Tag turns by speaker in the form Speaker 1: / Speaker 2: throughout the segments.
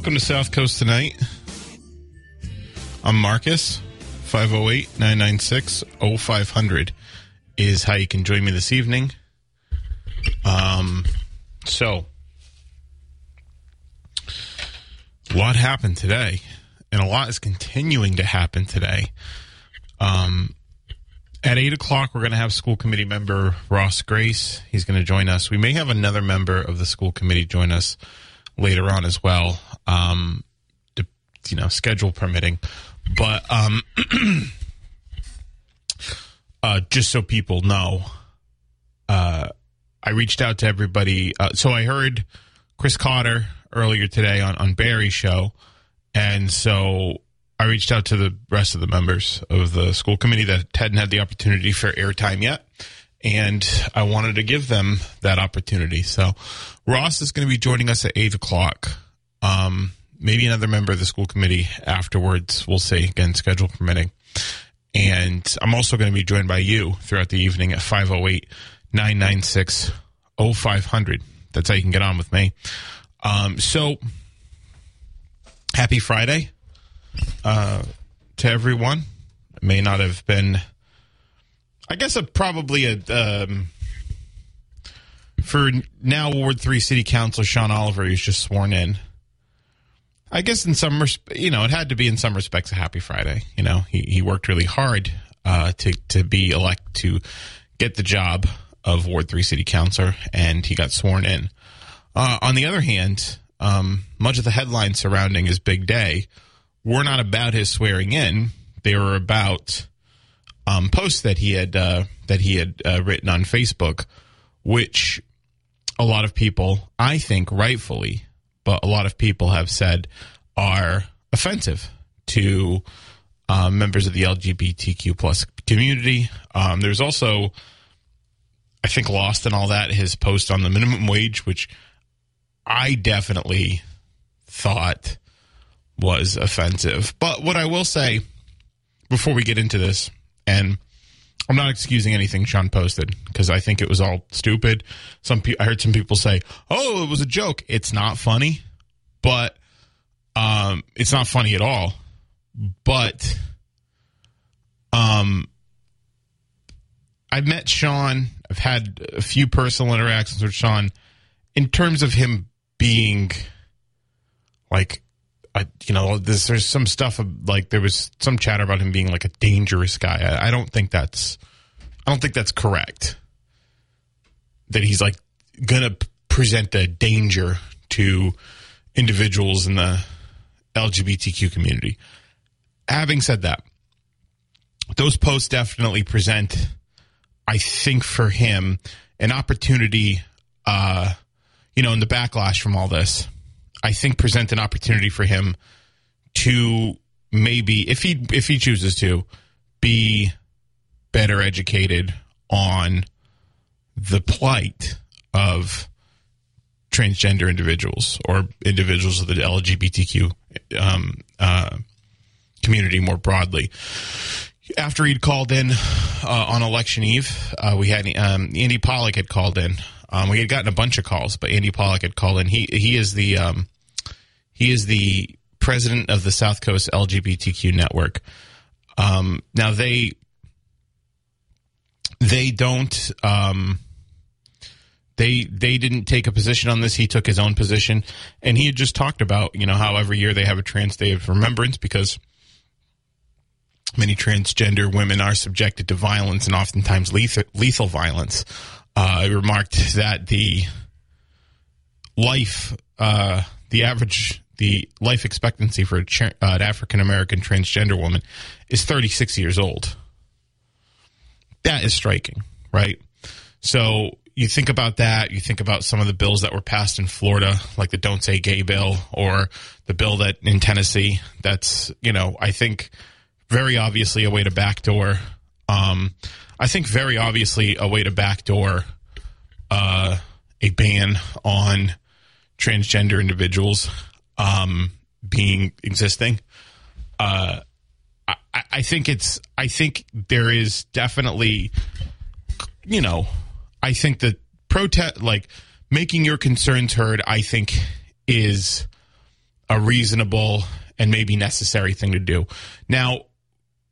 Speaker 1: Welcome to South Coast Tonight. I'm Marcus. 508 996 0500 is how you can join me this evening. Um, so, lot happened today, and a lot is continuing to happen today. Um, at 8 o'clock, we're going to have school committee member Ross Grace. He's going to join us. We may have another member of the school committee join us later on as well, um, to, you know, schedule permitting. But um, uh, just so people know, uh, I reached out to everybody. Uh, so I heard Chris Cotter earlier today on, on Barry's show. And so I reached out to the rest of the members of the school committee that hadn't had the opportunity for airtime yet. And I wanted to give them that opportunity. So Ross is going to be joining us at 8 o'clock. Um, maybe another member of the school committee afterwards. We'll see, again, schedule permitting. And I'm also going to be joined by you throughout the evening at 508 996 0500. That's how you can get on with me. Um, so, happy Friday uh, to everyone. It may not have been, I guess, a, probably a. Um, for now, Ward 3 City Councilor Shawn Oliver, who's just sworn in. I guess in some, resp- you know, it had to be in some respects a happy Friday. You know, he, he worked really hard uh, to to be elect to get the job of Ward Three City Councilor, and he got sworn in. Uh, on the other hand, um, much of the headlines surrounding his big day were not about his swearing in; they were about um, posts that he had uh, that he had uh, written on Facebook, which a lot of people, I think, rightfully a lot of people have said are offensive to uh, members of the LGBTQ plus community. Um, there's also, I think, lost in all that his post on the minimum wage, which I definitely thought was offensive. But what I will say before we get into this, and I'm not excusing anything Shawn posted because I think it was all stupid. Some pe- I heard some people say, "Oh, it was a joke." It's not funny, but um, it's not funny at all. But um, I've met Shawn. I've had a few personal interactions with Shawn. In terms of him being like You know, there's, there's some stuff like there was some chatter about him being like a dangerous guy. I, I, don't think that's, I don't think that's correct. That he's like gonna present a danger to individuals in the LGBTQ community. Having said that, those posts definitely present, I think, for him an opportunity. Uh, you know, in the backlash from all this I think present an opportunity for him to maybe if he if he chooses to be better educated on the plight of transgender individuals or individuals of the LGBTQ um, uh, community more broadly. After he'd called in uh, on election eve, uh, we had um, Andy Pollock had called in um, we had gotten a bunch of calls, but Andy Pollock had called in. He he is the um, he is the president of the South Coast LGBTQ network. Um, now they they don't um, they they didn't take a position on this. He took his own position, and he had just talked about you know how every year they have a Trans Day of Remembrance because many transgender women are subjected to violence and oftentimes lethal, lethal violence. Uh, I remarked that the life, uh, the average, the life expectancy for uh, an African American transgender woman is 36 years old. That is striking, right? So you think about that. You think about some of the bills that were passed in Florida, like the Don't Say Gay bill, or the bill that in Tennessee. That's you know, I think very obviously a way to backdoor. Um, I think very obviously a way to backdoor uh, a ban on transgender individuals um, being existing. Uh, I, I think it's. I think there is definitely, you know, I think that protest, like making your concerns heard, I think is a reasonable and maybe necessary thing to do. Now,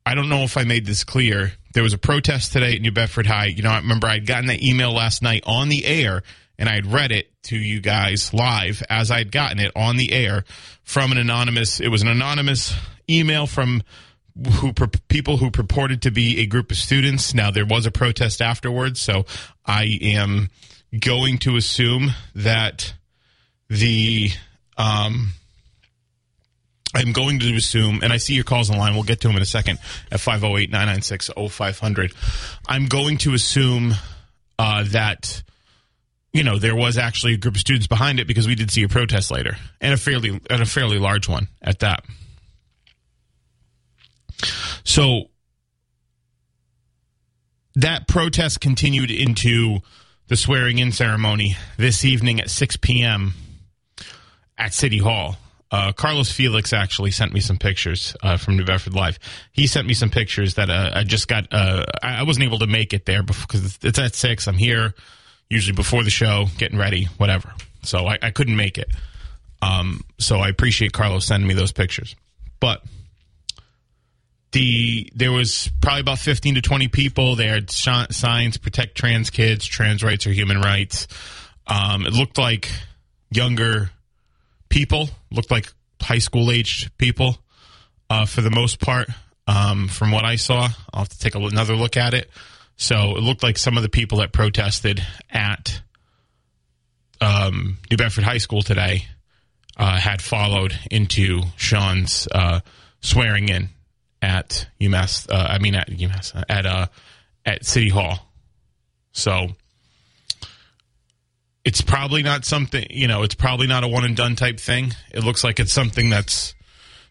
Speaker 1: I don't know if I made this clear. There was a protest today at New Bedford High. You know, I remember I'd gotten that email last night on the air and I had read it to you guys live as I'd gotten it on the air from an anonymous, it was an anonymous email from who people who purported to be a group of students. Now there was a protest afterwards, so I am going to assume that the um, I'm going to assume, and I see your calls online. We'll get to them in a second at 508 996 0500. I'm going to assume uh, that, you know, there was actually a group of students behind it because we did see a protest later and a fairly, and a fairly large one at that. So that protest continued into the swearing in ceremony this evening at 6 p.m. at City Hall. Uh, Carlos Felix actually sent me some pictures uh, from New Bedford Live. He sent me some pictures that uh, I just got. Uh, I wasn't able to make it there because it's at six. I'm here usually before the show, getting ready, whatever. So I, I couldn't make it. Um, so I appreciate Carlos sending me those pictures. But the there was probably about 15 to 20 people. They had signs protect trans kids, trans rights are human rights. Um, it looked like younger people, looked like high school aged people uh, for the most part. Um, from what I saw, I'll have to take another look at it. So it looked like some of the people that protested at um, New Bedford High School today uh, had followed into Shawn's uh, swearing in at UMass. Uh, I mean, at UMass at uh, at City Hall. So it's probably not something you know it's probably not a one and done type thing. It looks like it's something that's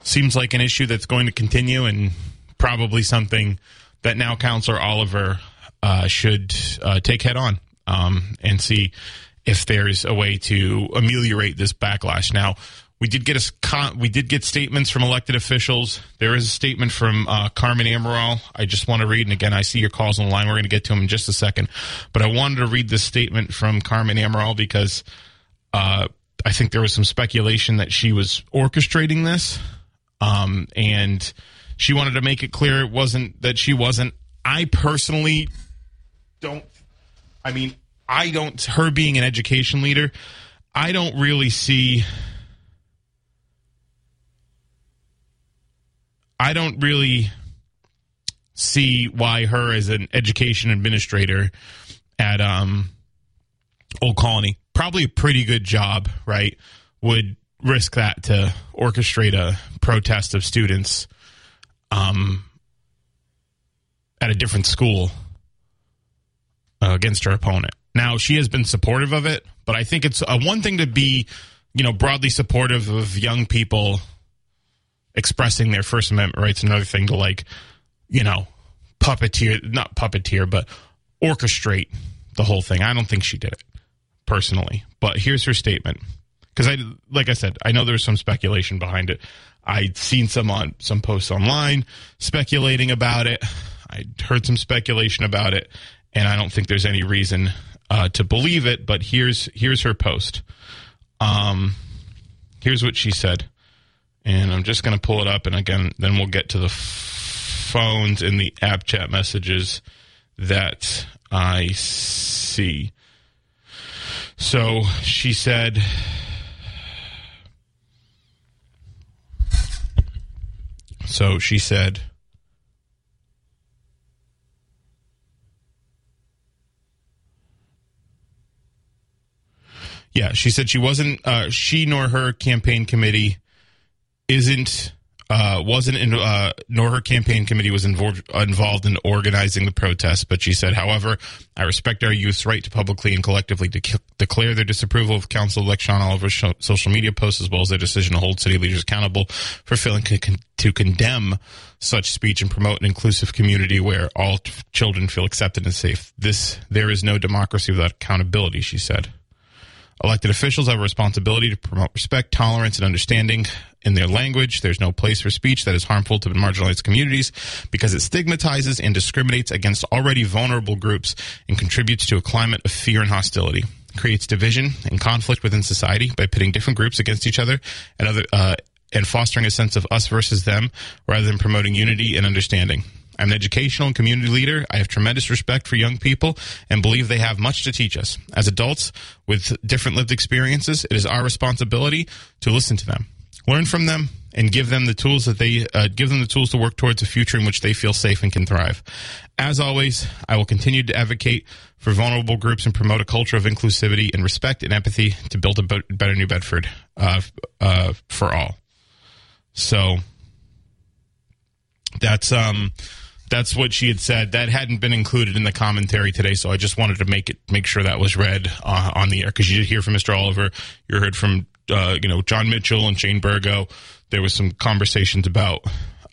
Speaker 1: seems like an issue that's going to continue and probably something that now councilor oliver uh, should uh, take head on um, and see if there's a way to ameliorate this backlash. Now we did get a we did get statements from elected officials. There is a statement from uh, Carmen Amaral. I just want to read, and again, I see your calls on the line. We're going to get to them in just a second, but I wanted to read this statement from Carmen Amaral because uh, I think there was some speculation that she was orchestrating this, um, and she wanted to make it clear it wasn't that she wasn't. I personally don't. I mean, I don't. Her being an education leader, I don't really see I don't really see why her as an education administrator at um, Old Colony, probably a pretty good job, right? Would risk that to orchestrate a protest of students um, at a different school uh, against her opponent. Now she has been supportive of it, but I think it's uh, one thing to be, you know, broadly supportive of young people expressing their First Amendment rights. Another thing to like, you know, puppeteer, not puppeteer, but orchestrate the whole thing. I don't think she did it personally, but here's her statement. Because I, like I said, I know there's some speculation behind it. I'd seen some on some posts online speculating about it. I heard some speculation about it, and I don't think there's any reason uh, to believe it. But here's here's her post. Um, here's what she said and I'm just going to pull it up, and again, then we'll get to the phones and the app chat messages that I see. So she said. So she said. Yeah, she said she wasn't. Uh, she nor her campaign committee isn't uh, wasn't in, uh, nor her campaign committee was involved involved in organizing the protest. But she said, however, I respect our youth's right to publicly and collectively de- declare their disapproval of Council elect Shawn Oliver's sh- social media posts, as well as their decision to hold city leaders accountable for failing to, con- to condemn such speech and promote an inclusive community where all t- children feel accepted and safe. This there is no democracy without accountability, she said. Elected officials have a responsibility to promote respect, tolerance, and understanding in their language. There's no place for speech that is harmful to marginalized communities because it stigmatizes and discriminates against already vulnerable groups and contributes to a climate of fear and hostility. Creates division and conflict within society by pitting different groups against each other and other uh, and fostering a sense of us versus them rather than promoting unity and understanding. I'm an educational and community leader. I have tremendous respect for young people and believe they have much to teach us. As adults with different lived experiences, it is our responsibility to listen to them, learn from them, and give them the tools that they uh, give them the tools to work towards a future in which they feel safe and can thrive. As always, I will continue to advocate for vulnerable groups and promote a culture of inclusivity and respect and empathy to build a better New Bedford uh, uh, for all. So that's um that's what she had said. That hadn't been included in the commentary today, so I just wanted to make it make sure that was read uh, on the air because you did hear from Mr. Oliver, you heard from uh, you know Jon Mitchell and Shane Burgo. There was some conversations about.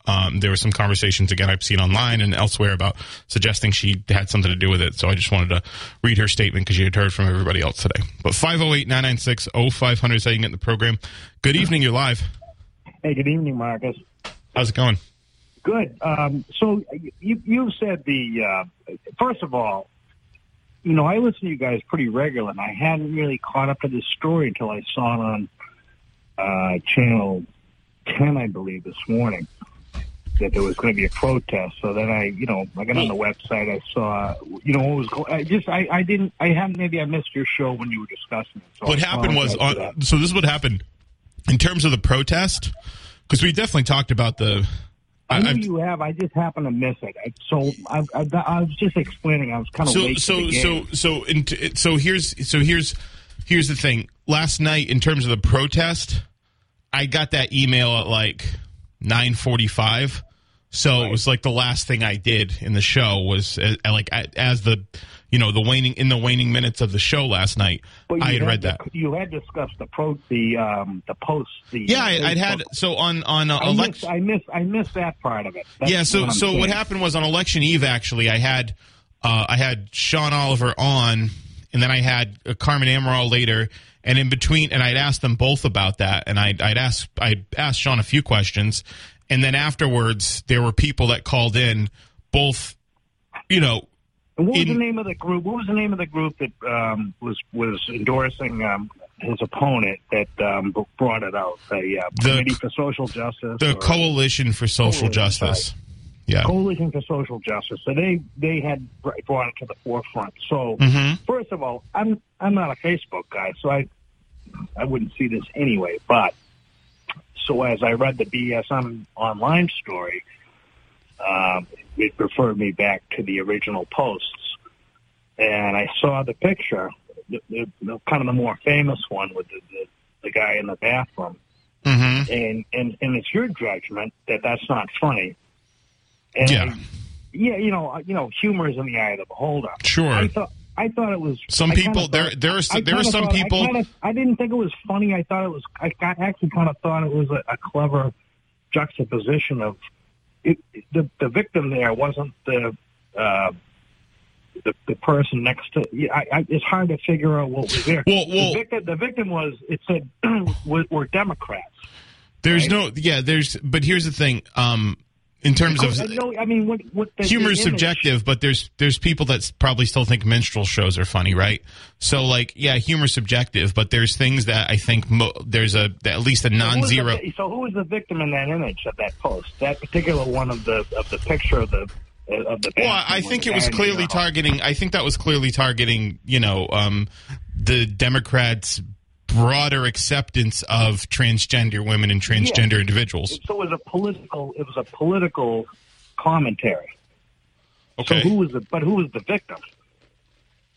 Speaker 1: Um, there were some conversations again I've seen online and elsewhere about suggesting she had something to do with it. So I just wanted to read her statement because you had heard from everybody else today. But 508 996 0500 is how you get in the program. Good evening. You're live.
Speaker 2: Hey, good evening, Marcus.
Speaker 1: How's it going?
Speaker 2: Good. Um, so you you said the uh, first of all, you know, I listen to you guys pretty regular, and I hadn't really caught up to this story until I saw it on uh, channel ten, I believe, this morning that there was going to be a protest. So then I, you know, I got on the website. I saw, you know, what was going. I just, I, I didn't, I hadn't. Maybe I missed your show when you were discussing it. So
Speaker 1: what happened was on. So this is what happened in terms of the protest, because we definitely talked about the
Speaker 2: I know you have. I just happened to miss it. So I, I, I was just explaining. I was kind of
Speaker 1: so
Speaker 2: late
Speaker 1: so
Speaker 2: so
Speaker 1: so so here's so here's here's the thing. Last night, in terms of the protest, I got that email at like nine forty five. So right. it was like the last thing I did in the show was uh, like as the you know the waning in the waning minutes of the show last night. I had,
Speaker 2: had
Speaker 1: read that
Speaker 2: you had discussed the pro the um the post the
Speaker 1: yeah I, would had so on on uh, election
Speaker 2: I missed I missed that part of it. That's
Speaker 1: yeah, so
Speaker 2: what
Speaker 1: so
Speaker 2: saying.
Speaker 1: what happened was on election eve actually I had uh, I had Shawn Oliver on and then I had uh, Carmen Amaral later and in between and I'd asked them both about that and I'd I'd asked I asked Shawn a few questions and then afterwards there were people that called in both you know
Speaker 2: and what was
Speaker 1: in-
Speaker 2: the name of the group? What was the name of the group that um, was was endorsing um, his opponent that um, brought it out? The, uh,
Speaker 1: The-
Speaker 2: Committee for Social Justice.
Speaker 1: the coalition for social
Speaker 2: Coalition,
Speaker 1: justice yeah
Speaker 2: Coalition for Social Justice. So they they had brought it to the forefront. So
Speaker 1: Mhm.
Speaker 2: first of all, I'm I'm not a Facebook guy, so I I wouldn't see this anyway. But so as I read the BSM online story, um, it referred me back to the original posts, and I saw the picture, the, the, the kind of the more famous one with the the, the guy in the bathroom,
Speaker 1: hmm
Speaker 2: and and and it's your judgment that that's not funny. And
Speaker 1: Yeah.
Speaker 2: yeah, you know, you know, humor is in the eye of the beholder.
Speaker 1: Sure.
Speaker 2: I thought I thought it was.
Speaker 1: Some
Speaker 2: I
Speaker 1: people-
Speaker 2: kinda
Speaker 1: there- there are some- there are some
Speaker 2: thought-
Speaker 1: people-
Speaker 2: I, kinda, I didn't think it was funny. I thought it was. I actually kind of thought it was a, a clever juxtaposition of it, the the victim. There wasn't the. Uh, the, the person next to I, I, it's hard to figure out what was there.
Speaker 1: Well, well-
Speaker 2: the victim, the victim was it said we're, we're Democrats.
Speaker 1: There's
Speaker 2: Right.
Speaker 1: no, yeah, there's, but here's the thing. Um, in terms of
Speaker 2: I know- I mean, what, what the,
Speaker 1: humor is subjective, but there's there's people that probably still think minstrel shows are funny, right? So like, yeah, humor subjective, but there's things that I think mo- there's a at least a
Speaker 2: So who
Speaker 1: non-zero.
Speaker 2: the- So who was the victim in that image of that post? That particular one of the of the picture of the.
Speaker 1: Well, I think it was
Speaker 2: the guy in
Speaker 1: clearly targeting. I think that was clearly targeting. You know, um, the Democrats' broader acceptance of transgender women and transgender individuals.
Speaker 2: So it was a political. It was a political commentary.
Speaker 1: Okay,
Speaker 2: So who was the? But who was the victim?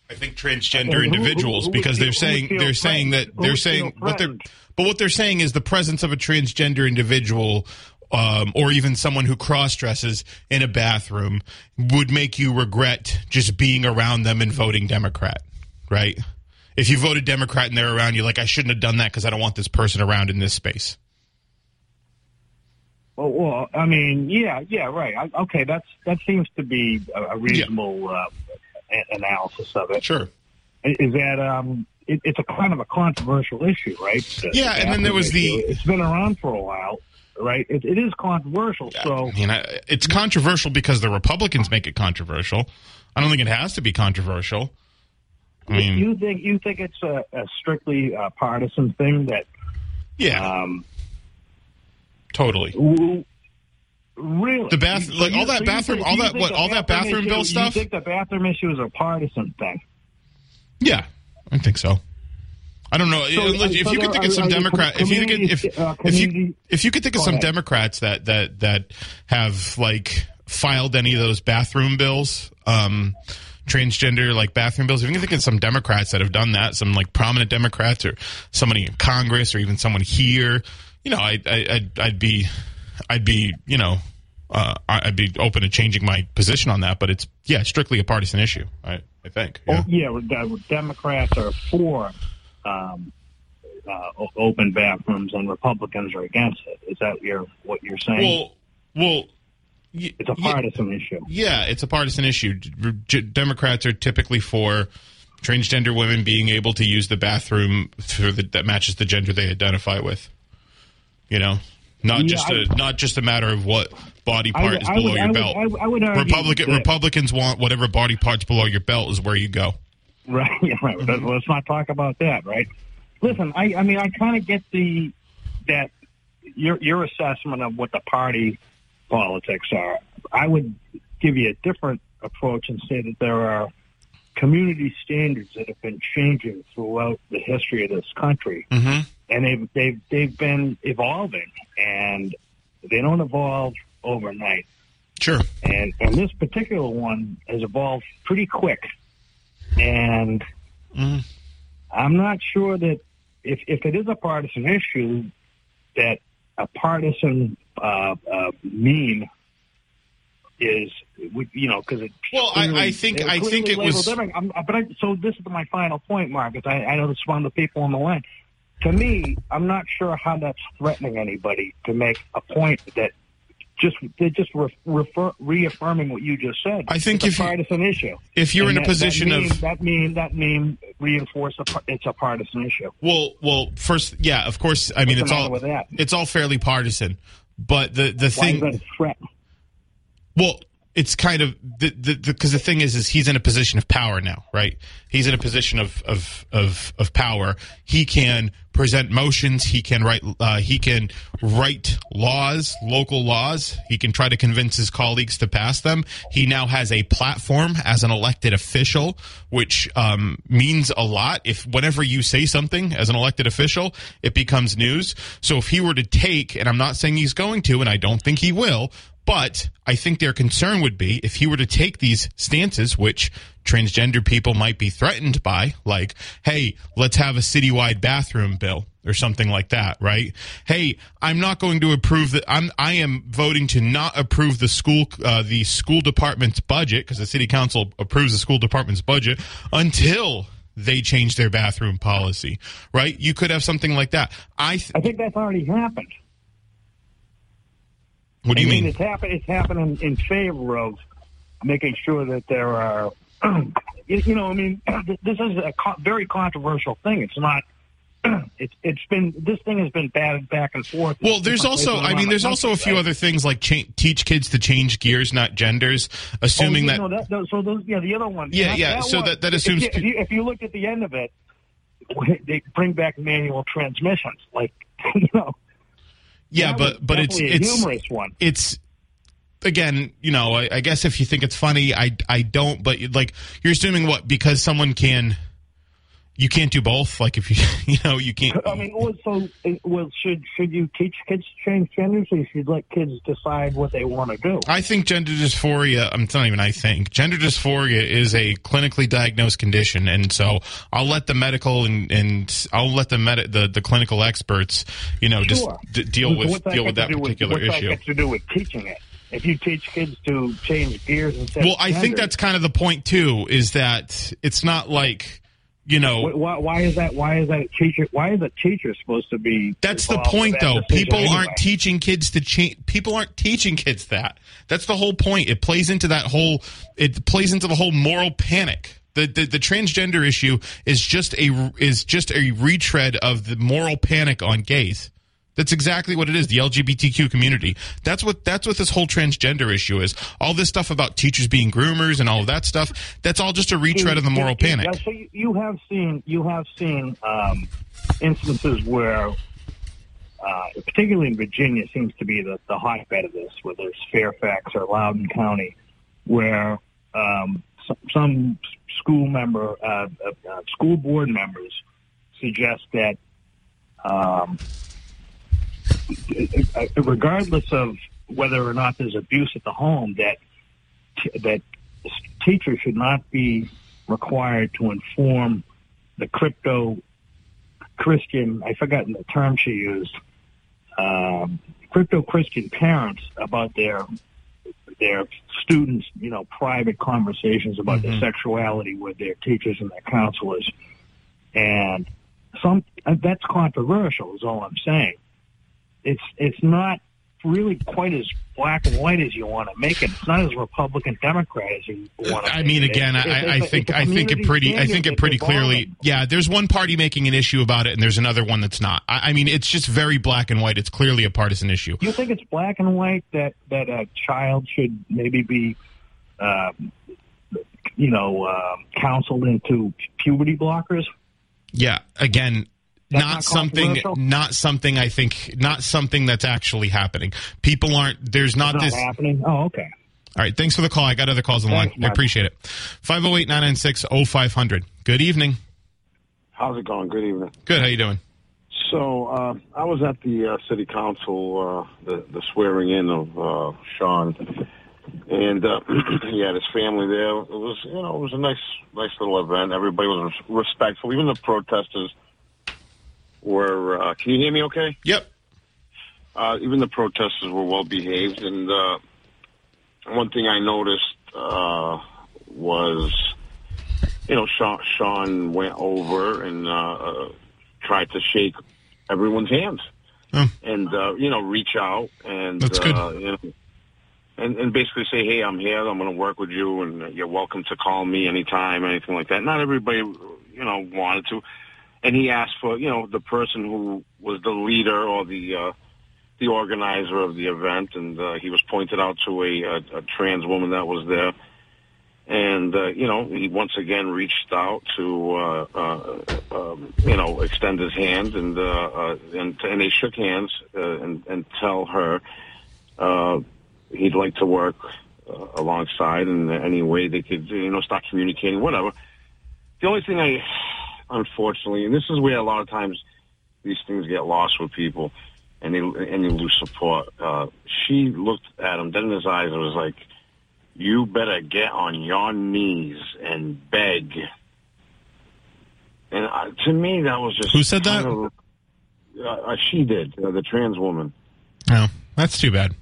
Speaker 1: I think transgender individuals
Speaker 2: who- who
Speaker 1: because they're saying they're saying that they're saying what they're but what they're saying is the presence of a transgender individual um, or even someone who cross dresses in a bathroom would make you regret just being around them and voting Democrat, right? If you voted Democrat and they're around you, like I shouldn't have done that because I don't want this person around in this space.
Speaker 2: Well, well, I mean, yeah, yeah, right. I, okay, that's that seems to be a, a reasonable uh, a- analysis of it.
Speaker 1: Sure.
Speaker 2: Is that um, it, it's a kind of a controversial issue, right? The-
Speaker 1: Yeah,
Speaker 2: the
Speaker 1: and then there was the-
Speaker 2: It's been around for a while, right? It, it is controversial. So
Speaker 1: I mean, I, it's controversial because the Republicans make it controversial. I don't think it has to be controversial. I mean,
Speaker 2: you think you think it's a, a strictly uh, partisan thing that
Speaker 1: yeah,
Speaker 2: um,
Speaker 1: totally.
Speaker 2: w- really
Speaker 1: The bath- like, all that
Speaker 2: so
Speaker 1: bathroom-
Speaker 2: think-
Speaker 1: all that- what, all that bathroom
Speaker 2: issue-
Speaker 1: bill stuff?
Speaker 2: You think the bathroom issue is a partisan thing?
Speaker 1: Yeah, I think so. I don't know
Speaker 2: So,
Speaker 1: if you
Speaker 2: so
Speaker 1: could think
Speaker 2: are-
Speaker 1: of some Democrat. If you think if
Speaker 2: uh,
Speaker 1: if you if you could think of some
Speaker 2: ahead.
Speaker 1: Democrats that that that have like filed any of those bathroom bills, um, transgender like bathroom bills. If you think of some Democrats that have done that, some like prominent Democrats or somebody in Congress or even someone here, you know, I, I I'd, I'd be I'd be you know. Uh, I'd be open to changing my position on that, but it's yeah, strictly a partisan issue. I I think. Yeah.
Speaker 2: Oh, yeah, Democrats are for um, uh, open bathrooms, and Republicans are against it. Is that your what you're saying?
Speaker 1: Well, well,
Speaker 2: it's a
Speaker 1: yeah,
Speaker 2: partisan issue.
Speaker 1: Yeah, it's a partisan issue. Democrats are typically for transgender women being able to use the bathroom for the, that matches the gender they identify with. You know, not
Speaker 2: Yeah,
Speaker 1: just a
Speaker 2: I-
Speaker 1: not just a matter of what body part
Speaker 2: would-
Speaker 1: is
Speaker 2: I
Speaker 1: below
Speaker 2: would-
Speaker 1: your
Speaker 2: I
Speaker 1: belt.
Speaker 2: I would- I would
Speaker 1: Republican Republicans want whatever body parts below your belt is where you go.
Speaker 2: Right, yeah, right. Let's- Let's not talk about that, right? Listen, I, I mean, I kind of get the that your your assessment of what the party politics are. I would give you a different approach and say that there are community standards that have been changing throughout the history of this country,
Speaker 1: Mm-hmm.
Speaker 2: and they've they've they've been evolving, and they don't evolve overnight.
Speaker 1: Sure.
Speaker 2: And and this particular one has evolved pretty quick, and
Speaker 1: Mhm.
Speaker 2: I'm not sure that if if it is a partisan issue, that a partisan uh, uh, meme is you know because it.
Speaker 1: Well, I-
Speaker 2: clearly-
Speaker 1: I think- I think it was-
Speaker 2: but I, so this is my final point, Marcus. I, I know this is one of the people on the line. To me, I'm not sure how that's threatening anybody to make a point that just they're just re- refer, reaffirming what you just said.
Speaker 1: I think
Speaker 2: it's
Speaker 1: if
Speaker 2: a
Speaker 1: you-
Speaker 2: issue.
Speaker 1: If you're
Speaker 2: And
Speaker 1: in a position
Speaker 2: that
Speaker 1: of
Speaker 2: that mean that mean reinforce a, it's a partisan issue.
Speaker 1: Well, well, first, yeah, of course. I mean,
Speaker 2: What's
Speaker 1: it's all
Speaker 2: that?
Speaker 1: it's all fairly partisan, but the the
Speaker 2: Why
Speaker 1: thing,
Speaker 2: is that a threat?
Speaker 1: well, it's kind of the the because the, thing is, is he's in a position of power now, right? He's in a position of of of of power. He can present motions. He can write. Uh, he can write laws, local laws. He can try to convince his colleagues to pass them. He now has a platform as an elected official, which um, means a lot. If whenever you say something as an elected official, it becomes news. So if he were to take, and I'm not saying he's going to, and I don't think he will, but I think their concern would be if he were to take these stances, which transgender people might be threatened by, like, hey, let's have a citywide bathroom bill or something like that, right? Hey, I'm not going to approve that. I'm I am voting to not approve the school uh, the school department's budget because the city council approves the school department's budget until they change their bathroom policy, right? You could have something like that. I th-
Speaker 2: I think that's already happened.
Speaker 1: What do you
Speaker 2: I mean,
Speaker 1: mean?
Speaker 2: it's happened. It's happening in favor of making sure that there are, you you know, I mean, this is a co- very controversial thing. It's not it's it's been this thing has been batted back and forth.
Speaker 1: Well, there's also, I mean, there's also a few
Speaker 2: right?
Speaker 1: other things like cha- teach kids to change gears, not genders, assuming
Speaker 2: oh,
Speaker 1: that.
Speaker 2: No, that, that, so those, yeah, the other one.
Speaker 1: Yeah, yeah, so
Speaker 2: one-
Speaker 1: that- that
Speaker 2: if
Speaker 1: assumes-
Speaker 2: you- If you, if you look at the end of it, they bring back manual transmissions. Like, you know.
Speaker 1: Yeah,
Speaker 2: that
Speaker 1: but but it's it's
Speaker 2: humorous one.
Speaker 1: it's again, you know, I, I guess if you think it's funny, I I don't. But like, you're assuming what because someone can, you can't do both. Like if you you know you can't.
Speaker 2: I mean, well, so uh, well, should should you teach kids to change genders, or you should let kids decide what they want to do?
Speaker 1: I think gender dysphoria. I'm telling you, I think gender dysphoria is a clinically diagnosed condition, and so I'll let the medical and, and I'll let the med- the the clinical experts, you know, just
Speaker 2: Sure.
Speaker 1: d- deal
Speaker 2: So
Speaker 1: with
Speaker 2: what's
Speaker 1: deal with that particular
Speaker 2: what's
Speaker 1: issue.
Speaker 2: That got to do with teaching it. If you teach kids to change gears instead,
Speaker 1: Well, I think that's kind of the point too. Is that it's not like you know.
Speaker 2: Why, why is that? Why is that a teacher? Why is a teacher supposed to be?
Speaker 1: That's the point,
Speaker 2: that
Speaker 1: though. People
Speaker 2: anyway?
Speaker 1: aren't teaching kids to change. People aren't teaching kids that. That's the whole point. It plays into that whole. It plays into the whole moral panic. The, the the transgender issue is just a is just a retread of the moral panic on gays. That's exactly what it is. The LGBTQ community. That's what that's what this whole transgender issue is. All this stuff about teachers being groomers and all of that stuff. That's all just a retread of the moral panic. Yeah.
Speaker 2: So you, you have seen you have seen um, instances where, uh, particularly in Virginia, seems to be the, the hotbed of this, whether it's Fairfax or Loudoun County, where um, some, some school member, uh, uh, uh, school board members suggest that. Um, regardless of whether or not there's abuse at the home, that that teachers should not be required to inform the crypto Christian. I forgotten the term she used. Um, crypto Christian parents about their their students, you know, private conversations about their sexuality with their teachers and their counselors, and some that's controversial. Is all I'm saying it's it's not really quite as black and white as you want to make it. It's not as Republican Democrat as you want to.
Speaker 1: I mean, again, I, I think I think it pretty I think it pretty clearly. Yeah, there's one party making an issue about it, and there's another one that's not. I, I mean, it's just very black and white. It's clearly a partisan issue.
Speaker 2: You think it's black and white that that a child should maybe be, um, you know, um, counseled into puberty blockers?
Speaker 1: Yeah, again,
Speaker 2: That's
Speaker 1: not
Speaker 2: not
Speaker 1: something
Speaker 2: controversial?
Speaker 1: not something I think not something that's actually happening. People aren't there's not
Speaker 2: Not
Speaker 1: this
Speaker 2: happening. Oh, okay.
Speaker 1: All right, thanks for the call. I got other calls on the line. I appreciate it. 508-996-0500. Good evening.
Speaker 3: How's it going? Good evening.
Speaker 1: Good. How you doing?
Speaker 3: So uh, I was at the uh, city council, uh, the, the swearing in of uh, Shawn, and uh, he had his family there. It was, you know, it was a nice, nice little event. Everybody was respectful. Even the protesters were. Uh, can you hear me? Okay.
Speaker 1: Yep.
Speaker 3: Uh, even the protesters were well behaved, and uh, one thing I noticed uh, was, you know, Shawn, Shawn went over and uh, uh, tried to shake everyone's hands,
Speaker 1: Oh.
Speaker 3: and uh, you know, reach out and
Speaker 1: That's good.
Speaker 3: Uh, you know, and, and basically say, "Hey, I'm here. I'm going to work with you, and you're welcome to call me anytime, anything like that." Not everybody, you know, wanted to, and he asked for, you know, the person who was the leader or the uh, the organizer of the event, and uh, he was pointed out to a, a, a trans woman that was there. And uh, you know, he once again reached out to uh, uh, um, you know extend his hand, and uh, uh, and and they shook hands uh, and and tell her uh, he'd like to work uh, alongside in any way they could you know start communicating, whatever. The only thing I, unfortunately, and this is where a lot of times these things get lost with people, and they and they lose support. Uh, she looked at him dead in his eyes and was like, "You better get on your knees and beg." And uh, to me, that was just
Speaker 1: Who said that?
Speaker 3: of- uh, uh, she did, uh, the trans woman.
Speaker 1: No, that's too bad.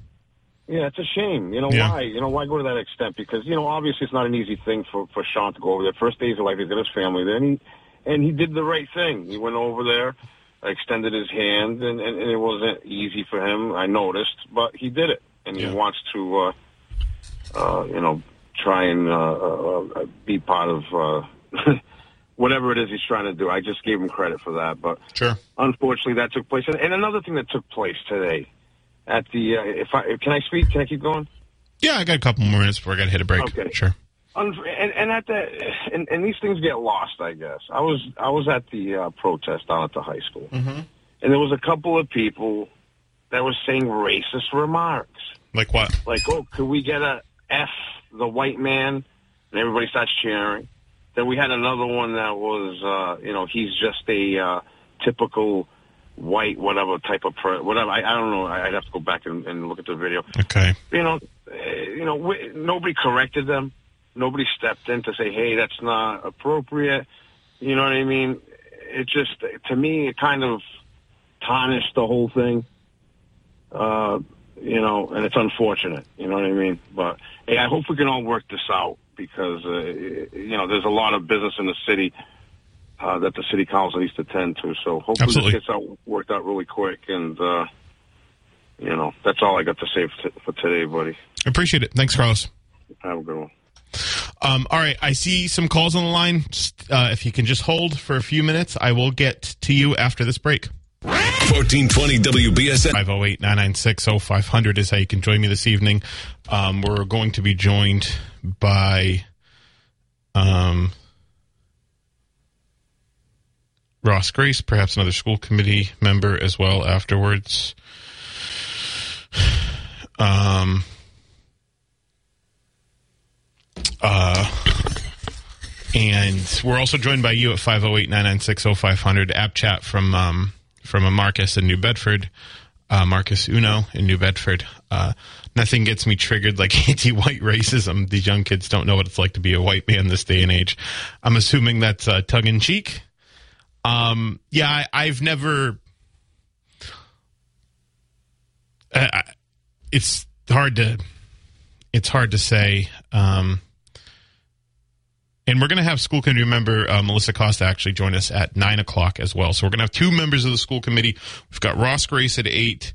Speaker 3: Yeah, it's a shame. You know
Speaker 1: Yeah.
Speaker 3: why? You know why go to that extent? Because you know, obviously, it's not an easy thing for for Shawn to go over there. First days of life, he's got his family Then he and he did the right thing. He went over there, extended his hand, and, and, and it wasn't easy for him. I noticed, but he did it, and
Speaker 1: Yeah.
Speaker 3: he wants to, uh, uh, you know, try and uh, uh, uh, be part of uh, whatever it is he's trying to do. I just gave him credit for that, but
Speaker 1: Sure.
Speaker 3: unfortunately that took place. And, and another thing that took place today at the uh, if I can I speak? Can I keep going?
Speaker 1: Yeah, I got a couple more minutes before I got to hit a break.
Speaker 3: Okay.
Speaker 1: Sure.
Speaker 3: And, and at the and, and these things get lost, I guess. I was I was at the uh, protest down at the high school,
Speaker 1: Mm-hmm.
Speaker 3: and there was a couple of people that were saying racist remarks,
Speaker 1: Like what?
Speaker 3: like, "Oh, could we get a F the white man?" And everybody starts cheering. Then we had another one that was, uh, you know, he's just a uh, typical white whatever type of per- whatever. I, I don't know. I'd have to go back and, and look at the video
Speaker 1: Okay.
Speaker 3: you know, uh, you know, we, nobody corrected them. Nobody stepped in to say, "Hey, that's not appropriate." You know what I mean? It just, to me, it kind of tarnished the whole thing. Uh, you know, and it's unfortunate. You know what I mean? But hey, I hope we can all work this out because uh, you know there's a lot of business in the city uh, that the city council needs to tend to. So hopefully
Speaker 1: Absolutely.
Speaker 3: this gets out worked out really quick and. uh you know, that's all I got to say for, t- for today, buddy.
Speaker 1: Appreciate it. Thanks, Carlos.
Speaker 3: Have a good one.
Speaker 1: Um, all right, I see some calls on the line. Uh, if you can just hold for a few minutes, I will get to you after this break.
Speaker 4: 1420 WBSM.
Speaker 1: 508 996 0500 is how you can join me this evening. Um, we're going to be joined by um, Ross Grace, perhaps another school committee member as well afterwards. Um, uh, and we're also joined by you at 508 996 0500 app chat from um, from a Marcus in New Bedford, uh, Marcus Uno in New Bedford. Uh, nothing gets me triggered like anti white racism. These young kids don't know what it's like to be a white man this day and age. I'm assuming that's uh, tongue in cheek. Um, yeah, I, I've never. I, it's hard to it's hard to say. Um, and we're going to have school committee member uh, Melissa Costa actually join us at nine o'clock as well. So we're going to have two members of the school committee. We've got Ross Grace at eight,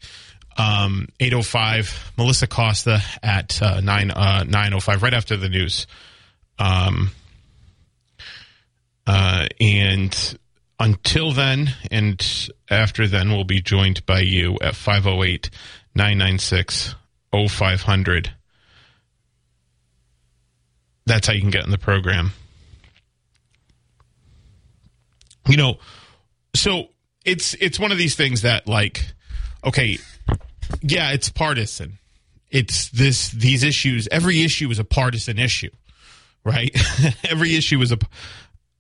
Speaker 1: um, eight oh five. Melissa Costa at uh, nine uh, nine oh five, right after the news. Um, uh, and until then, and after then, we'll be joined by you at 508 996 0500. That's how you can get in the program. You know, so it's it's one of these things that like okay, yeah, it's partisan. It's this these issues, every issue is a partisan issue, right? every issue is a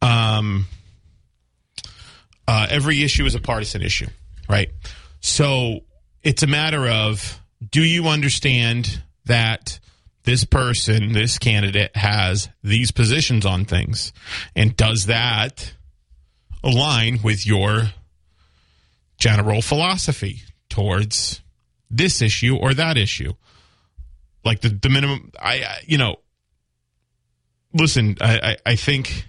Speaker 1: um uh, every issue is a partisan issue, right? So it's a matter of do you understand that this person, this candidate has these positions on things? And does that align with your general philosophy towards this issue or that issue? Like the, the minimum, I, I you know, listen, I, I, I think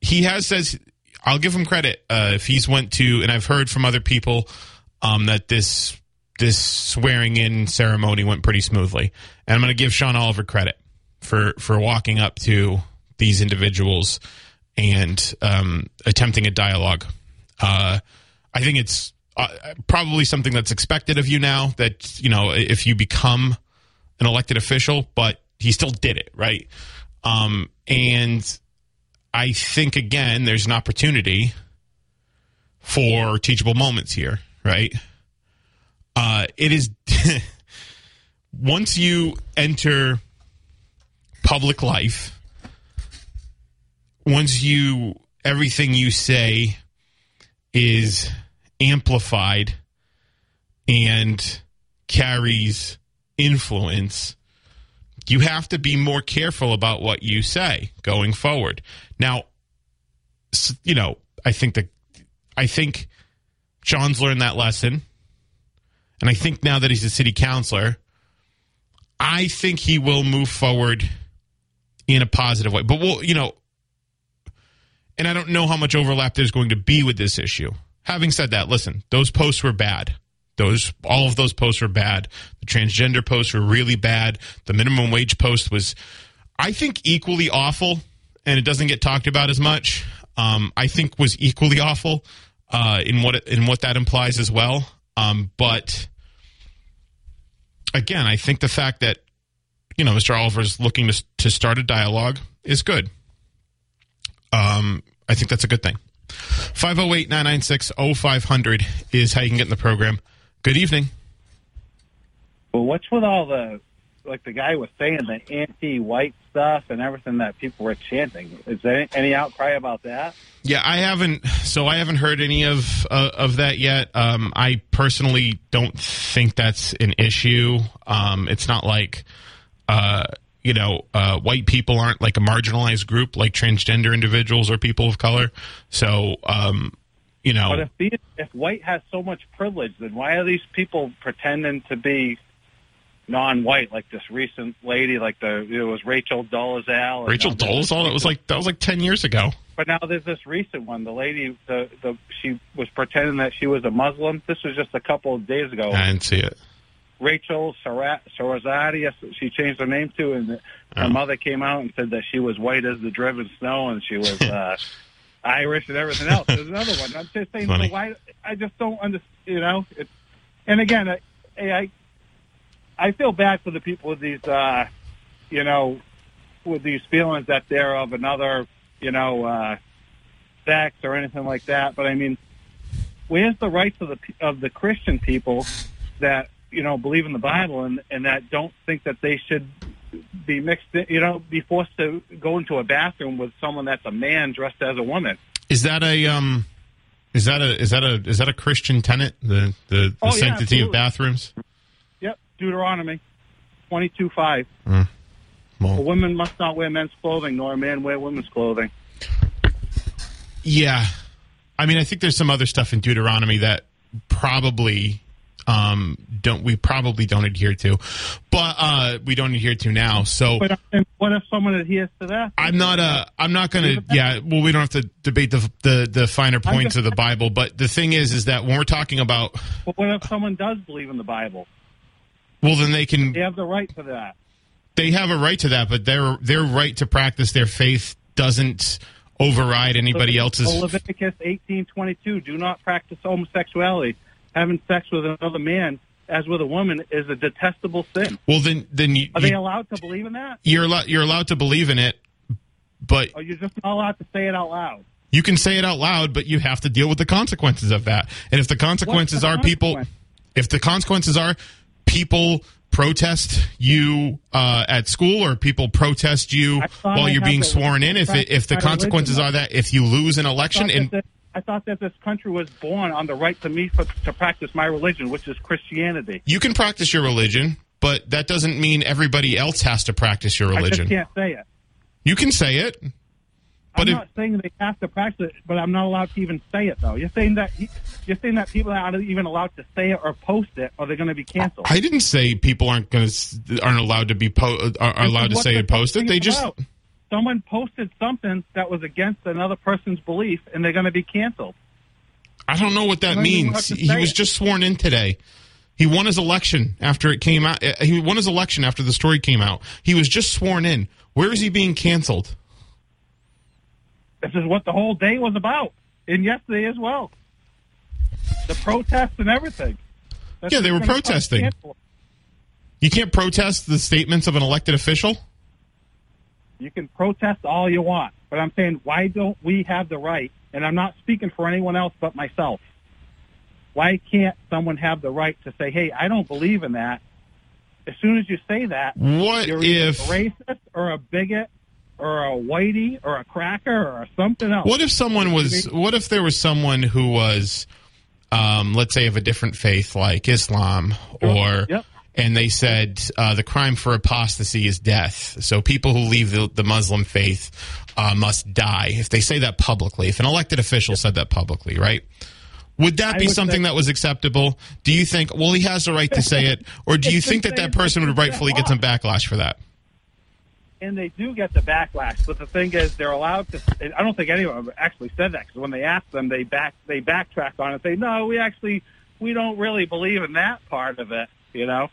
Speaker 1: he has says I'll give him credit uh, if he's went to, and I've heard from other people um, that this this swearing in ceremony went pretty smoothly, and I'm going to give Shawn Oliver credit for for walking up to these individuals and um, attempting a dialogue. Uh, I think it's uh, probably something that's expected of you now that you know if you become an elected official, but he still did it right, um, and I think again, there's an opportunity for teachable moments here, right? Uh, it is once you enter public life, once you everything you say is amplified and carries influence you have to be more careful about what you say going forward. Now, you know, I think that I think Shawn's learned that lesson, and I think now that he's a city councilor, I think he will move forward in a positive way. But we'll, you know, and I don't know how much overlap there's going to be with this issue. Having said that, listen, those posts were bad. Those all of those posts were bad. The transgender posts were really bad. The minimum wage post was, I think, equally awful, and it doesn't get talked about as much. um, I think was equally awful uh, in what in what that implies as well. Um, but again, I think the fact that you know Mr. Oliver is looking to to start a dialogue is good. Um, I think that's a good thing. 508 996 0500 is how you can get in the program. Good evening.
Speaker 5: Well, what's with all the like the guy was saying the anti-white stuff and everything that people were chanting? Is there any, any outcry about that?
Speaker 1: Yeah, I haven't. So I haven't heard any of uh, of that yet. Um, I personally don't think that's an issue. Um, it's not like, uh, you know, uh, white people aren't like a marginalized group like transgender individuals or people of color. So, um, you know,
Speaker 5: But if these, if white has so much privilege, then why are these people pretending to be non-white? Like this recent lady, like the it was Rachel Dolezal.
Speaker 1: Rachel Dolezal. That was like that was like ten years ago.
Speaker 5: But now there's this recent one. The lady, the the she was pretending that she was a Muslim. This was just a couple of days ago.
Speaker 1: I didn't see it.
Speaker 5: Rachel Sarat- she changed her name to, and her
Speaker 1: Oh.
Speaker 5: mother came out and said that she was white as the driven snow, and she was uh, Irish and everything else. There's another one. I'm just saying, so why? I just don't understand. You know, it's, and again, I, I I feel bad for the people with these, uh, you know, with these feelings that they're of another, you know, uh, sex or anything like that. But I mean, where's the rights of the of the Christian people that you know believe in the Bible and and that don't think that they should be mixed, in, you know, be forced to go into a bathroom with someone that's a man dressed as a woman.
Speaker 1: Is that a um? Is that a is that a is that a Christian tenet? The the, the
Speaker 5: Oh, yeah,
Speaker 1: sanctity of bathrooms.
Speaker 5: Yep, Deuteronomy twenty two five.
Speaker 1: Well,
Speaker 5: A woman must not wear men's clothing, nor a man wear women's clothing.
Speaker 1: Yeah. I mean, I think there's some other stuff in Deuteronomy that probably um, don't we probably don't adhere to, but uh, we don't adhere to now. So
Speaker 5: But what if someone adheres to that?
Speaker 1: I'm not uh I'm not going to yeah. Well, we don't have to debate the the, the finer points of the Bible, but the thing is, is that when we're talking about,
Speaker 5: But what if someone does believe in the Bible?
Speaker 1: well, then they can
Speaker 5: They have the right to that.
Speaker 1: they have a right to that, but their their right to practice their faith doesn't override anybody else's.
Speaker 5: Leviticus eighteen twenty two: Do not practice homosexuality. Having sex with another man as with a woman is a detestable sin.
Speaker 1: Well, then then you,
Speaker 5: Are they
Speaker 1: you
Speaker 5: allowed to believe in that?
Speaker 1: you're allowed you're allowed to believe in it, but
Speaker 5: Or you're just not allowed to say it out loud?
Speaker 1: You can say it out loud, but you have to deal with the consequences of that. And if the consequences
Speaker 5: What's
Speaker 1: are
Speaker 5: the
Speaker 1: people, if the consequences are people protest you uh, at school or people protest you while you're being sworn in, if it, if the consequences
Speaker 5: religion.
Speaker 1: are that if you lose an election and
Speaker 5: I thought that this country was born on the right to me for, to practice my religion, which is Christianity.
Speaker 1: you can practice your religion, but that doesn't mean everybody else has to practice your
Speaker 5: I
Speaker 1: religion.
Speaker 5: just can't say it.
Speaker 1: You can say it. But
Speaker 5: I'm
Speaker 1: if-
Speaker 5: not saying they have to practice it, but I'm not allowed to even say it though. You're saying that you're saying that people aren't even allowed to say it or post it, or they're going to be canceled.
Speaker 1: I didn't say people aren't going to aren't allowed to be po- uh, are, are allowed to say and post it. They just
Speaker 5: about. Someone posted something that was against another person's belief, and they're going to be canceled.
Speaker 1: I don't know what that means. He was
Speaker 5: it.
Speaker 1: just sworn in today. He won his election after it came out. uh, He won his election after the story came out. He was just sworn in. Where is he being canceled?
Speaker 5: This is what the whole day was about, and yesterday as well. The protests and everything. That's
Speaker 1: Yeah, they were
Speaker 5: what's gonna cause
Speaker 1: protesting. You can't protest the statements of an elected official.
Speaker 5: You can protest all you want, but I'm saying, why don't we have the right? And I'm not speaking for anyone else but myself. Why can't someone have the right to say, "Hey, I don't believe in that"? As soon as you say that,
Speaker 1: What
Speaker 5: you're either
Speaker 1: if?
Speaker 5: a racist or a bigot or a whitey or a cracker or something else.
Speaker 1: What if someone was? What if there was someone who was, um, let's say, of a different faith, like Islam, or
Speaker 5: Yep.
Speaker 1: And they said uh, the crime for apostasy is death. So people who leave the, the Muslim faith uh, must die. If they say that publicly, if an elected official said that publicly, right? Would that be
Speaker 5: would
Speaker 1: something that was acceptable? Do you think? Well, he has the right to say it, or do you think that that person would rightfully get some backlash for that?
Speaker 5: and they do get the backlash. But the thing is, they're allowed to. and I don't think anyone actually said that because when they ask them, they back they backtrack on it. Say, no, we actually we don't really believe in that part of it. You know,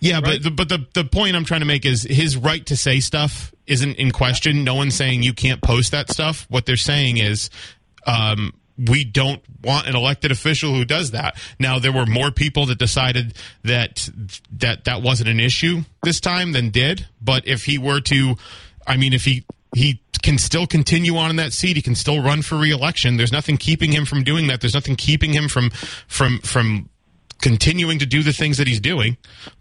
Speaker 1: Yeah,
Speaker 5: Right.
Speaker 1: but the, but the the point I'm trying to make is his right to say stuff isn't in question. No one's saying you can't post that stuff. What they're saying is, um, we don't want an elected official who does that. Now there were more people that decided that that that wasn't an issue this time than did. But if he were to, I mean, if he he can still continue on in that seat. He can still run for reelection. There's nothing keeping him from doing that. There's nothing keeping him from from from continuing to do the things that he's doing.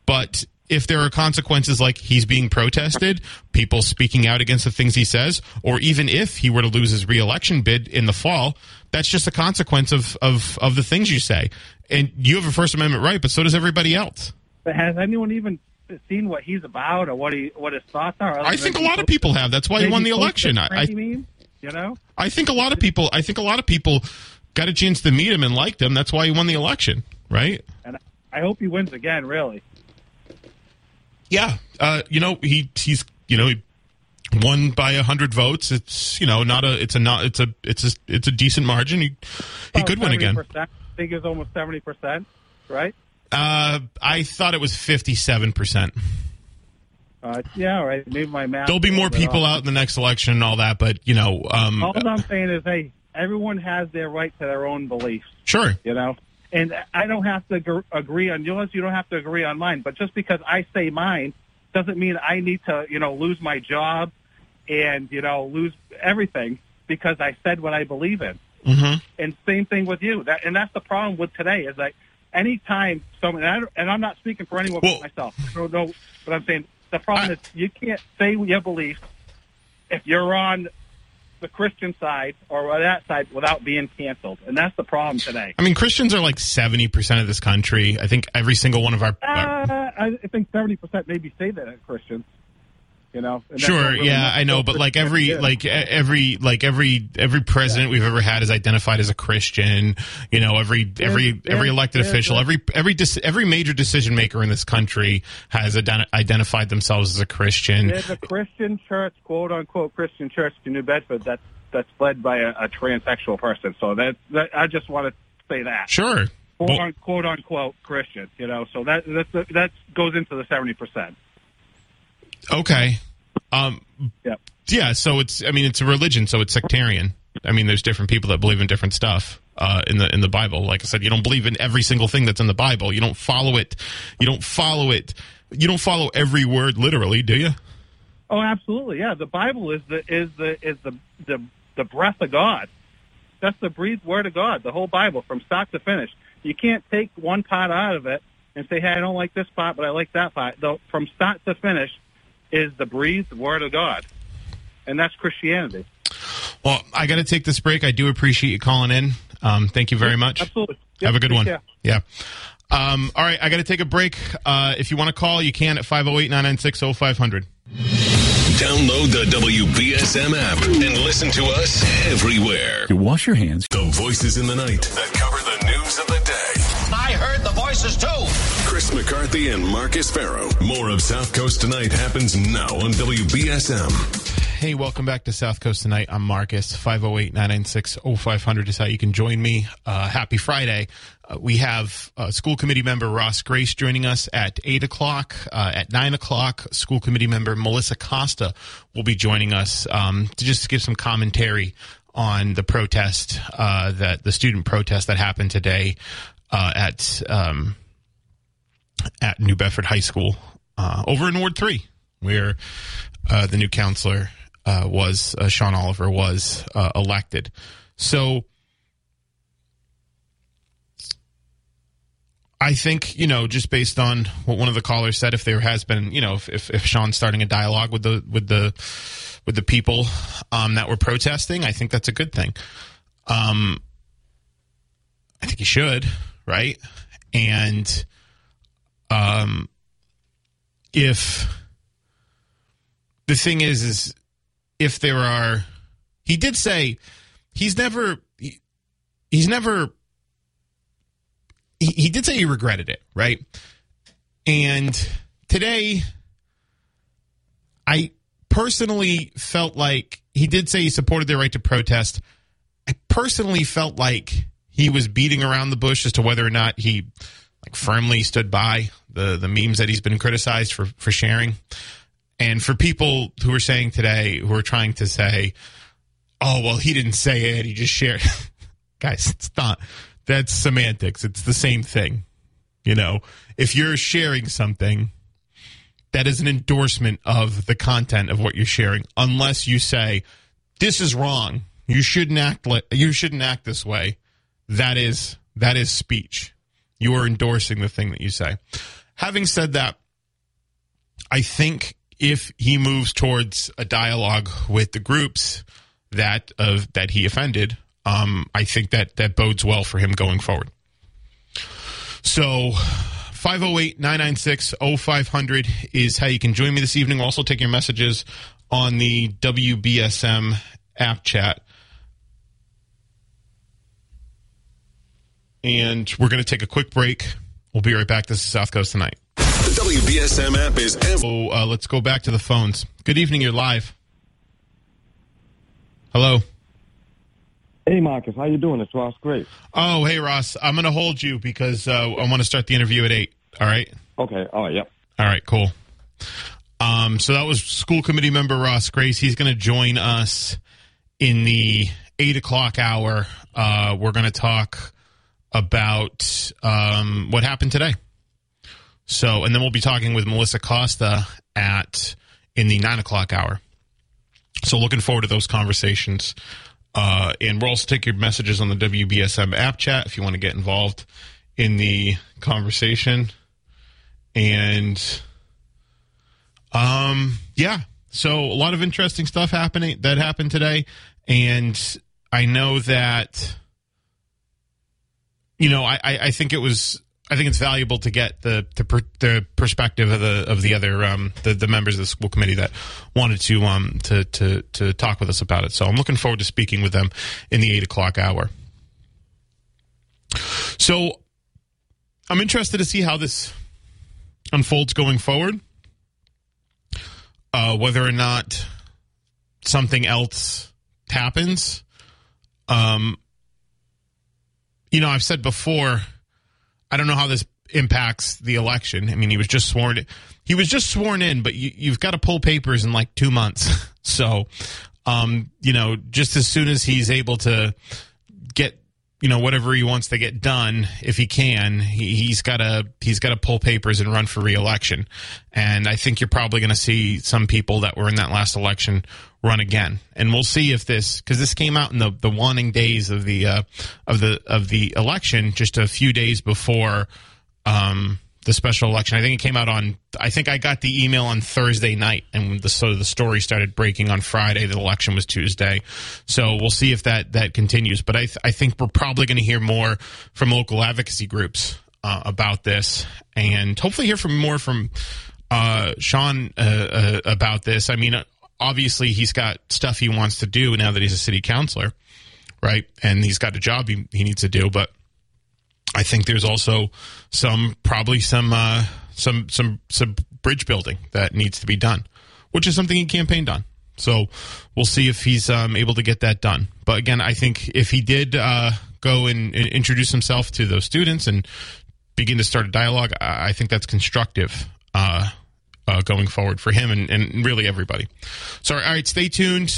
Speaker 1: But if there are consequences like he's being protested, people speaking out against the things he says, or even if he were to lose his reelection bid in the fall, that's just a consequence of, of, of the things you say. And you have a First Amendment right, but so does everybody else.
Speaker 5: But has anyone even seen what he's about or what he what his thoughts are?
Speaker 1: I think a lot of people have. That's why he won the election. I, I,
Speaker 5: mean, you know,
Speaker 1: I think a lot of people. I think a lot of people got a chance to meet him and liked him. That's why he won the election, right?
Speaker 5: and I hope he wins again. Really,
Speaker 1: Yeah, uh, you know he he's you know he won by a hundred votes. It's you know not a it's a not it's a it's a it's a decent margin. He he could win again.
Speaker 5: I think it's almost seventy percent, right?
Speaker 1: Uh, I thought it was fifty seven percent.
Speaker 5: Uh, yeah, all right. Maybe my math.
Speaker 1: There'll be more people
Speaker 5: off.
Speaker 1: out in the next election and all that, but you know, um,
Speaker 5: All I'm saying is, hey, everyone has their right to their own beliefs.
Speaker 1: sure.
Speaker 5: you know. And I don't have to gr- agree on yours. You don't have to agree on mine. But just because I say mine doesn't mean I need to, you know, lose my job and you know lose everything because I said what I believe in.
Speaker 1: hmm
Speaker 5: And same thing with you. That and that's the problem with today is that anytime someone and, I, don't- and I'm not speaking for anyone
Speaker 1: Well-
Speaker 5: but myself. I don't know, but I'm saying the problem
Speaker 1: I-
Speaker 5: is you can't say your beliefs if you're on the Christian side or that side without being canceled, and that's the problem today.
Speaker 1: I mean, Christians are like seventy percent of this country. I think every single one of our.
Speaker 5: Uh, I think seventy percent maybe say that as Christians. You know.
Speaker 1: Sure,
Speaker 5: really
Speaker 1: yeah, I know, but like every
Speaker 5: Christians.
Speaker 1: like every like every every president we've ever had is identified as a Christian. You know, every every
Speaker 5: yeah,
Speaker 1: every elected
Speaker 5: yeah,
Speaker 1: official,
Speaker 5: yeah.
Speaker 1: every every dis- every major decision maker in this country has ident- identified themselves as a Christian.
Speaker 5: there's a Christian church, quote unquote Christian church in New Bedford that's that's led by a, a transsexual person. So that, that I just want to say that.
Speaker 1: Sure.
Speaker 5: Quote,
Speaker 1: Well,
Speaker 5: un, quote unquote Christian, you know, so that that that goes into the seventy percent.
Speaker 1: Okay. Um,
Speaker 5: Yeah.
Speaker 1: yeah, so it's I mean it's a religion, so it's sectarian. I mean, there's different people that believe in different stuff uh, in the in the Bible. Like I said, you don't believe in every single thing that's in the Bible. You don't follow it. You don't follow it. You don't follow every word literally, do you?
Speaker 5: Oh, absolutely, yeah. The Bible is the is the is the the the breath of God. That's the breathed word of God. The whole Bible from start to finish. You can't take one part out of it and say, "Hey, I don't like this part, but I like that part." Though from start to finish is the breathed word of God, and that's Christianity.
Speaker 1: Well, I got to take this break. I do appreciate you calling in. Um, thank you very much.
Speaker 5: Absolutely.
Speaker 1: Have a good one.
Speaker 5: care.
Speaker 1: Yeah. Um, all right, I got to take a break. Uh, if you want to call, you can at 508 996 0500.
Speaker 4: Download the WBSM app and listen to us everywhere.
Speaker 6: You wash your hands.
Speaker 4: The voices in the night that cover the news of the day.
Speaker 7: I heard the voices too.
Speaker 4: Chris McCarthy and Marcus Ferro. More of South Coast Tonight happens now on WBSM.
Speaker 1: Hey, welcome back to South Coast Tonight. I'm Marcus. 508 996 0500 is how you can join me. Uh, happy Friday. Uh, we have uh, school committee member Ross Grace joining us at 8 o'clock. Uh, at 9 o'clock, school committee member Melissa Costa will be joining us um, to just give some commentary on the protest, uh, that the student protest that happened today uh, at um, at New Bedford High School uh, over in Ward 3, where uh, the new councilor uh, was, uh, Shawn Oliver, was uh, elected. So I think, you know, just based on what one of the callers said, if there has been, you know, if, if, if Shawn's starting a dialogue with the, with the, with the people um, that were protesting, I think that's a good thing. Um, I think he should, right? And um, if the thing is, is if there are, he did say he's never, he, he's never, he, he did say he regretted it, right? And today, I personally felt like he did say he supported their right to protest. I personally felt like he was beating around the bush as to whether or not he like firmly stood by the the memes that he's been criticized for for sharing. And for people who are saying today, who are trying to say, "Oh, well, he didn't say it; he just shared," guys, it's not. That's semantics. It's the same thing. You know, if you're sharing something, that is an endorsement of the content of what you're sharing, unless you say, "This is wrong. You shouldn't act. Li- you shouldn't act this way." That is that is speech. You are endorsing the thing that you say. Having said that, I think if he moves towards a dialogue with the groups that of that he offended, um, I think that that bodes well for him going forward. So 508-996-0500 is how you can join me this evening. Also take your messages on the WBSM app chat. And we're going to take a quick break. We'll be right back. This is South Coast Tonight.
Speaker 4: The WBSM app is ev-
Speaker 1: So uh, let's go back to the phones. Good evening. You're live. Hello.
Speaker 6: Hey Marcus, how you doing? It's Ross Grace.
Speaker 1: Oh, hey Ross. I'm going to hold you because uh, I want to start the interview at eight. All right.
Speaker 6: Okay, all right, yep.
Speaker 1: All right. Cool. Um, so that was school committee member Ross Grace. He's going to join us in the eight o'clock hour. Uh, we're going to talk about um, what happened today. So, and then we'll be talking with Melissa Costa at in the nine o'clock hour. So, looking forward to those conversations. Uh, and we'll also take your messages on the WBSM app chat if you want to get involved in the conversation. And um, yeah, so a lot of interesting stuff happening that happened today, and I know that you know I, I think it was I think it's valuable to get the the, per, the perspective of the of the other um the, the members of the school committee that wanted to um to to to talk with us about it. So I'm looking forward to speaking with them in the eight o'clock hour. So I'm interested to see how this unfolds going forward. Uh, whether or not something else happens. Um, you know, I've said before, I don't know how this impacts the election. I mean, he was just sworn. He was just sworn in, but you, you've got to pull papers in like two months. so, um, you know, just as soon as he's able to you know whatever he wants to get done if he can he, he's got to he's got to pull papers and run for reelection. And i think you're probably going to see some people that were in that last election run again. And we'll see if this because this came out in the the wanting days of the uh, of the of the election just a few days before um the special election. I think it came out on. I think I got the email on Thursday night, and the so the story started breaking on Friday. The election was Tuesday, so we'll see if that that continues. But I th- I think we're probably going to hear more from local advocacy groups uh, about this, and hopefully hear from more from uh, Shawn uh, uh, about this. I mean, obviously he's got stuff he wants to do now that he's a city councilor, right? And he's got a job he, he needs to do, but I think there's also some probably some uh, some some some bridge building that needs to be done, which is something he campaigned on. So we'll see if he's um, able to get that done. But again, I think if he did uh, go and, and introduce himself to those students and begin to start a dialogue, I think that's constructive. Uh, uh, going forward for him and, and really everybody. So, all right, stay tuned.